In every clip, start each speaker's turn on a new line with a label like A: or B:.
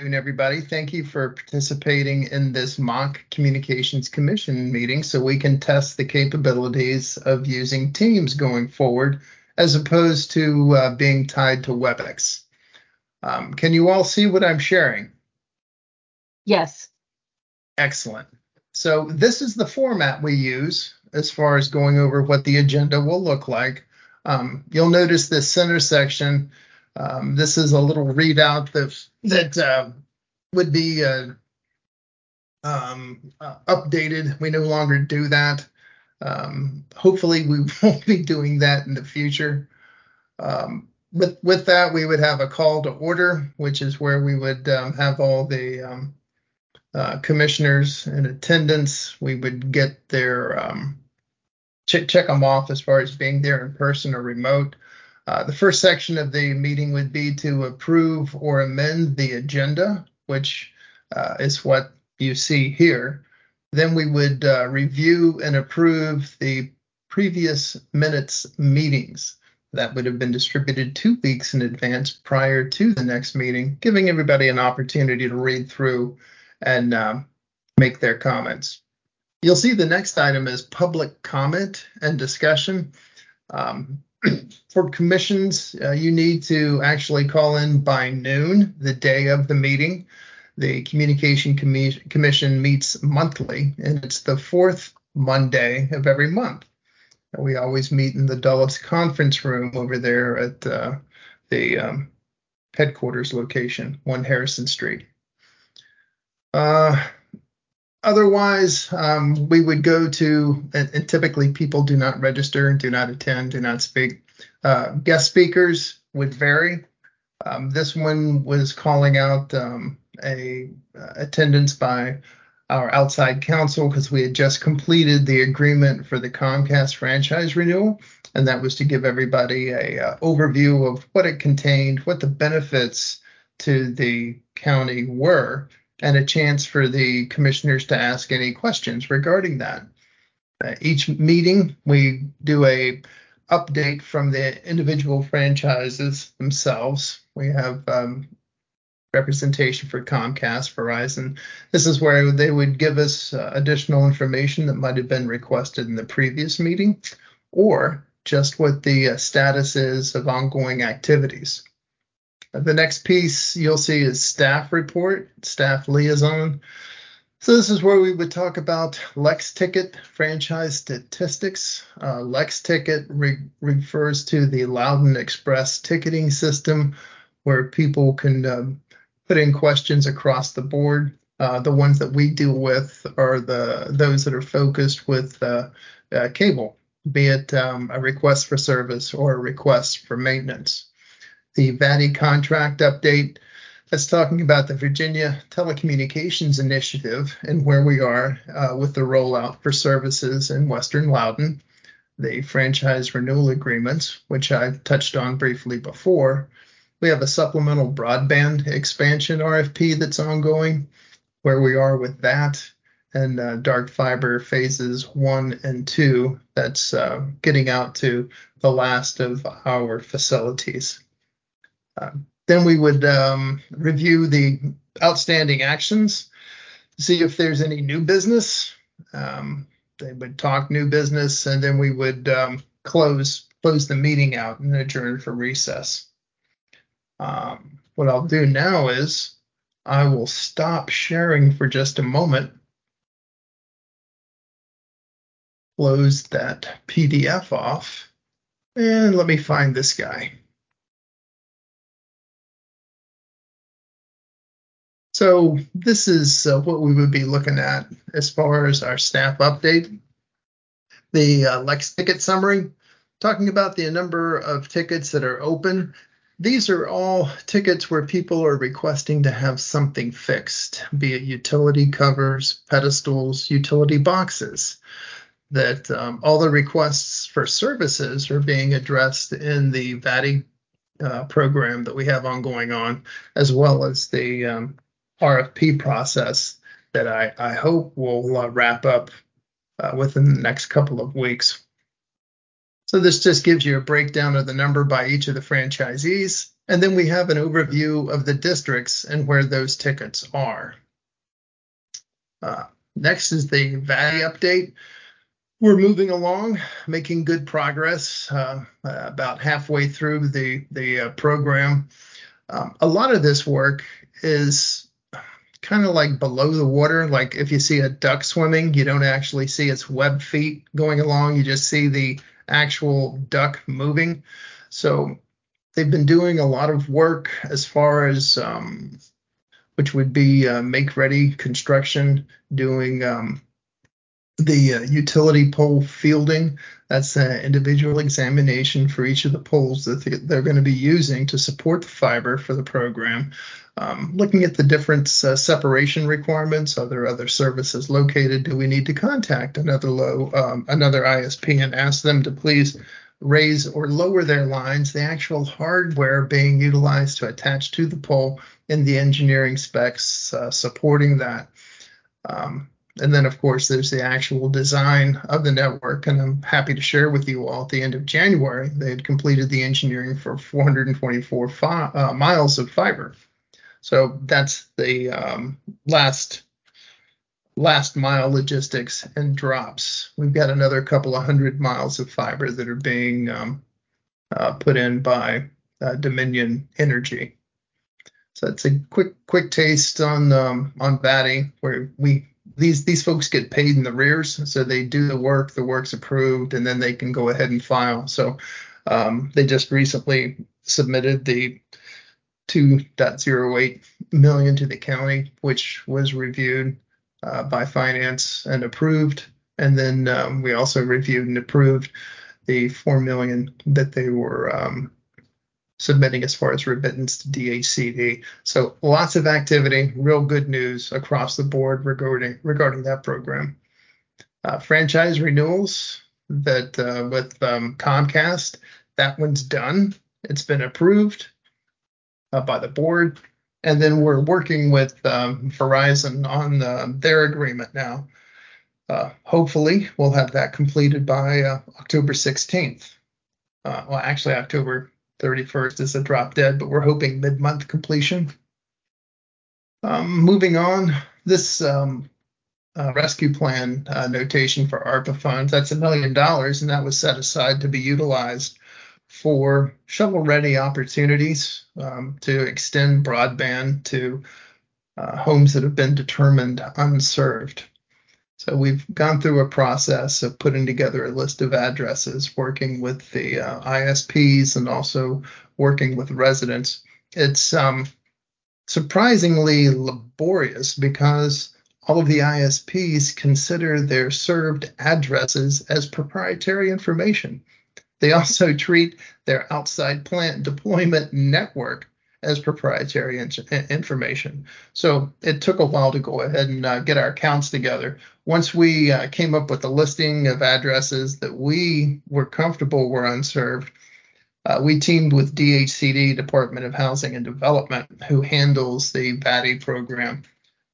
A: everybody. Thank you for participating in this mock Communications Commission meeting so we can test the capabilities of using Teams going forward as opposed to uh, being tied to WebEx. Um, can you all see what I'm sharing?
B: Yes.
A: Excellent. So this is the format we use as far as going over what the agenda will look like. Um, you'll notice this center section. Um, this is a little readout that that uh, would be uh, um, uh, updated. We no longer do that. Um, hopefully, we won't be doing that in the future. Um, with with that, we would have a call to order, which is where we would um, have all the uh, commissioners in attendance. We would get their check check them off as far as being there in person or remote. Uh, the first section of the meeting would be to approve or amend the agenda, which uh, is what you see here. Then we would uh, review and approve the previous minutes meetings that would have been distributed two weeks in advance prior to the next meeting, giving everybody an opportunity to read through and um, make their comments. You'll see the next item is public comment and discussion. Um, for commissions, uh, you need to actually call in by noon, the day of the meeting. The Communication Commi- Commission meets monthly, and it's the fourth Monday of every month. We always meet in the Dulles conference room over there at uh, the um, headquarters location, 1 Harrison Street. Uh, otherwise, um, we would go to, and, and, typically people do not register, do not attend, do not speak. Uh, guest speakers would vary. Um, this one was calling out um, a uh, attendance by our outside counsel because we had just completed the agreement for the Comcast franchise renewal, and that was to give everybody a uh, overview of what it contained, what the benefits to the county were, and a chance for the commissioners to ask any questions regarding that. Uh, each meeting, we do a update from the individual franchises themselves. We have um, representation for Comcast, Verizon. This is where they would give us uh, additional information that might have been requested in the previous meeting, or just what the uh, status is of ongoing activities. The next piece you'll see is staff report, staff liaison. So this is where we would talk about Lex Ticket franchise statistics. Uh, Lex Ticket re- refers to the Loudoun Express ticketing system, where people can um, put in questions across the board. Uh, the ones that we deal with are the those that are focused with uh, uh cable, be it um, a request for service or a request for maintenance the VATI contract update that's talking about the Virginia Telecommunications Initiative and where we are uh, with the rollout for services in Western Loudoun, the franchise renewal agreements, which I've touched on briefly before. We have a supplemental broadband expansion RFP that's ongoing, where we are with that, and uh, dark fiber phases one and two that's uh, getting out to the last of our facilities. Then we would um, review the outstanding actions, see if there's any new business. Um, they would talk new business, and then we would um, close close the meeting out and adjourn for recess. Um, what I'll do now is I will stop sharing for just a moment. Close that PDF off, and let me find this guy. So this is uh, what we would be looking at as far as our staff update. The uh, Lex ticket summary, talking about the number of tickets that are open. These are all tickets where people are requesting to have something fixed, be it utility covers, pedestals, utility boxes. That um, all the requests for services are being addressed in the VATI uh, program that we have ongoing on, as well as the um, RFP process that I, I hope will uh, wrap up uh, within the next couple of weeks. So this just gives you a breakdown of the number by each of the franchisees And then we have an overview of the districts and where those tickets are. Uh, next is the VATI update. We're moving along, making good progress. Uh, about halfway through the the uh, program. Um, a lot of this work is kind of like below the water. Like if you see a duck swimming, you don't actually see its web feet going along. You just see the actual duck moving. So they've been doing a lot of work as far as um, which would be uh, make ready construction, doing um, the uh, utility pole fielding. That's an individual examination for each of the poles that they're going to be using to support the fiber for the program. Um, looking at the different uh, separation requirements, are there other services located? Do we need to contact another low, um, another ISP and ask them to please raise or lower their lines, the actual hardware being utilized to attach to the pole and the engineering specs uh, supporting that. Um, and then, of course, there's the actual design of the network. And I'm happy to share with you all at the end of January, they had completed the engineering for 424 fi- uh, miles of fiber. So that's the um, last last mile logistics and drops. We've got another couple of hundred miles of fiber that are being um, uh, put in by uh, Dominion Energy. So it's a quick quick taste on um, on VATI where we these these folks get paid in the rears, so they do the work, the work's approved, and then they can go ahead and file. So um, they just recently submitted the 2.08 million to the county, which was reviewed uh, by finance and approved. And then um, we also reviewed and approved the four million that they were um, submitting as far as remittance to DHCD. So lots of activity, real good news across the board regarding regarding that program. Uh, franchise renewals that uh, with um, Comcast, that one's done. It's been approved uh, by the board, and then we're working with um, Verizon on uh, their agreement now. Uh, hopefully, we'll have that completed by uh, October 16th. well, actually, October 31st is a drop dead, but we're hoping mid month completion. Um, moving on, this um, uh, rescue plan uh, notation for ARPA funds, that's a million dollars, and that was set aside to be utilized for shovel ready opportunities um, to extend broadband to uh, homes that have been determined unserved. So we've gone through a process of putting together a list of addresses, working with the uh, ISPs and also working with residents. It's um, surprisingly laborious because all of the ISPs consider their served addresses as proprietary information. They also treat their outside plant deployment network as proprietary in- information. So it took a while to go ahead and uh, get our accounts together. Once we uh, came up with a listing of addresses that we were comfortable were unserved, uh, we teamed with DHCD, Department of Housing and Development, who handles the VATI program,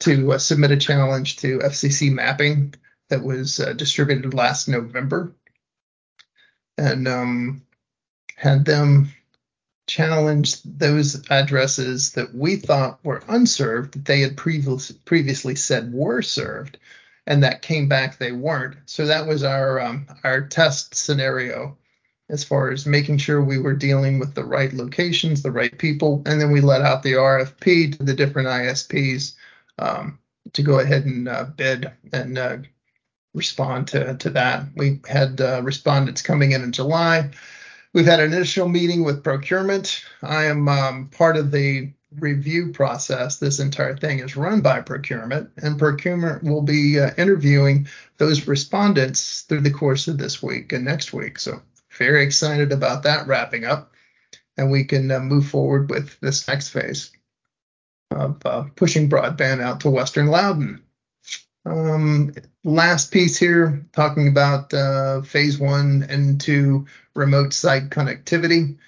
A: to uh, submit a challenge to FCC mapping that was uh, distributed last November. And um, had them challenged those addresses that we thought were unserved that they had previous, previously said were served and that came back they weren't. So that was our um, our test scenario as far as making sure we were dealing with the right locations the right people and then we let out the rfp to the different isps um, to go ahead and uh, bid and uh, respond to, to that. We had uh, respondents coming in in july We've had an initial meeting with procurement. I am um, part of the review process. This entire thing is run by procurement, and procurement will be uh, interviewing those respondents through the course of this week and next week. So, very excited about that wrapping up, and we can uh, move forward with this next phase of uh, pushing broadband out to Western Loudoun. Um, last piece here, talking about uh, phase one and two remote site connectivity.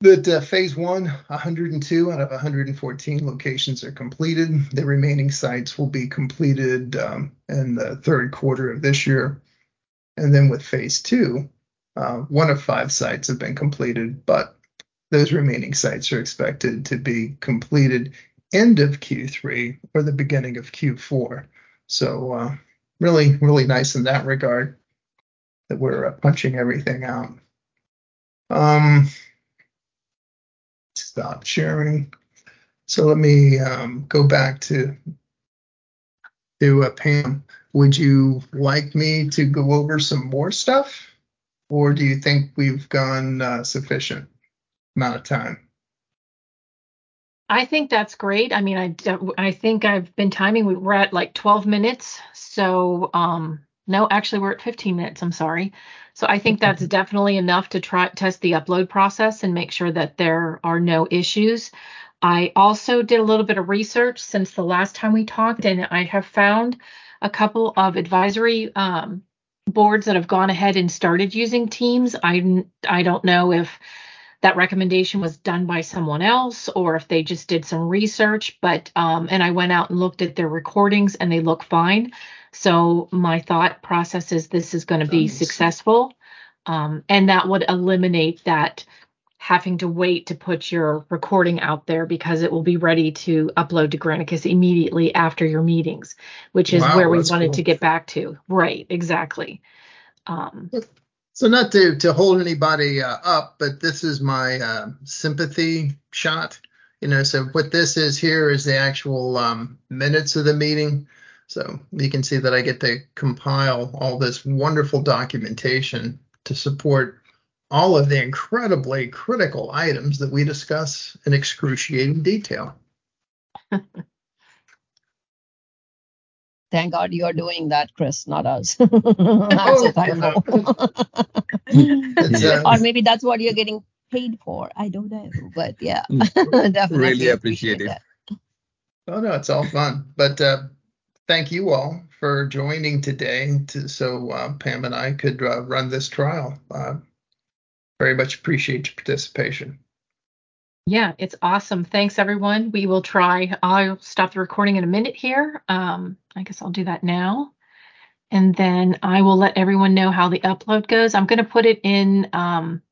A: That uh, phase one, 102 out of 114 locations are completed. The remaining sites will be completed um, in the third quarter of this year. And then with phase two, uh, one of five sites have been completed, but those remaining sites are expected to be completed end of Q3 or the beginning of Q4. So uh, really, really nice in that regard that we're uh, punching everything out. Um, stop sharing. So let me um, go back to to uh, Pam. Would you like me to go over some more stuff, or do you think we've gone uh, sufficient amount of time?
B: I think that's great. I mean, I I think I've been timing. We were at like 12 minutes. So, um, no, actually, we're at 15 minutes. I'm sorry. So I think that's definitely enough to try test the upload process and make sure that there are no issues. I also did a little bit of research since the last time we talked, and I have found a couple of advisory um, boards that have gone ahead and started using Teams. I I don't know if that recommendation was done by someone else or if they just did some research but um, and i went out and looked at their recordings and they look fine so my thought process is this is going to be successful um, and that would eliminate that having to wait to put your recording out there because it will be ready to upload to Granicus immediately after your meetings, which is wow, where we wanted cool. to get back to. Right, exactly. Um,
A: so not to to hold anybody uh, up, but this is my uh, sympathy shot. You know, so what this is here is the actual um, minutes of the meeting. So you can see that I get to compile all this wonderful documentation to support all of the incredibly critical items that we discuss in excruciating detail.
C: Thank God you're doing that, Chris, not us. oh, uh, or maybe that's what you're getting paid for. I don't know, but yeah, definitely.
D: Really appreciate, it.
A: Oh no, it's all fun. But uh, thank you all for joining today, to, so uh, Pam and I could uh, run this trial. Uh, very much appreciate your participation.
B: Yeah, it's awesome. Thanks, everyone. We will try. I'll stop the recording in a minute here. Um, I guess I'll do that now. And then I will let everyone know how the upload goes. I'm going to put it in um,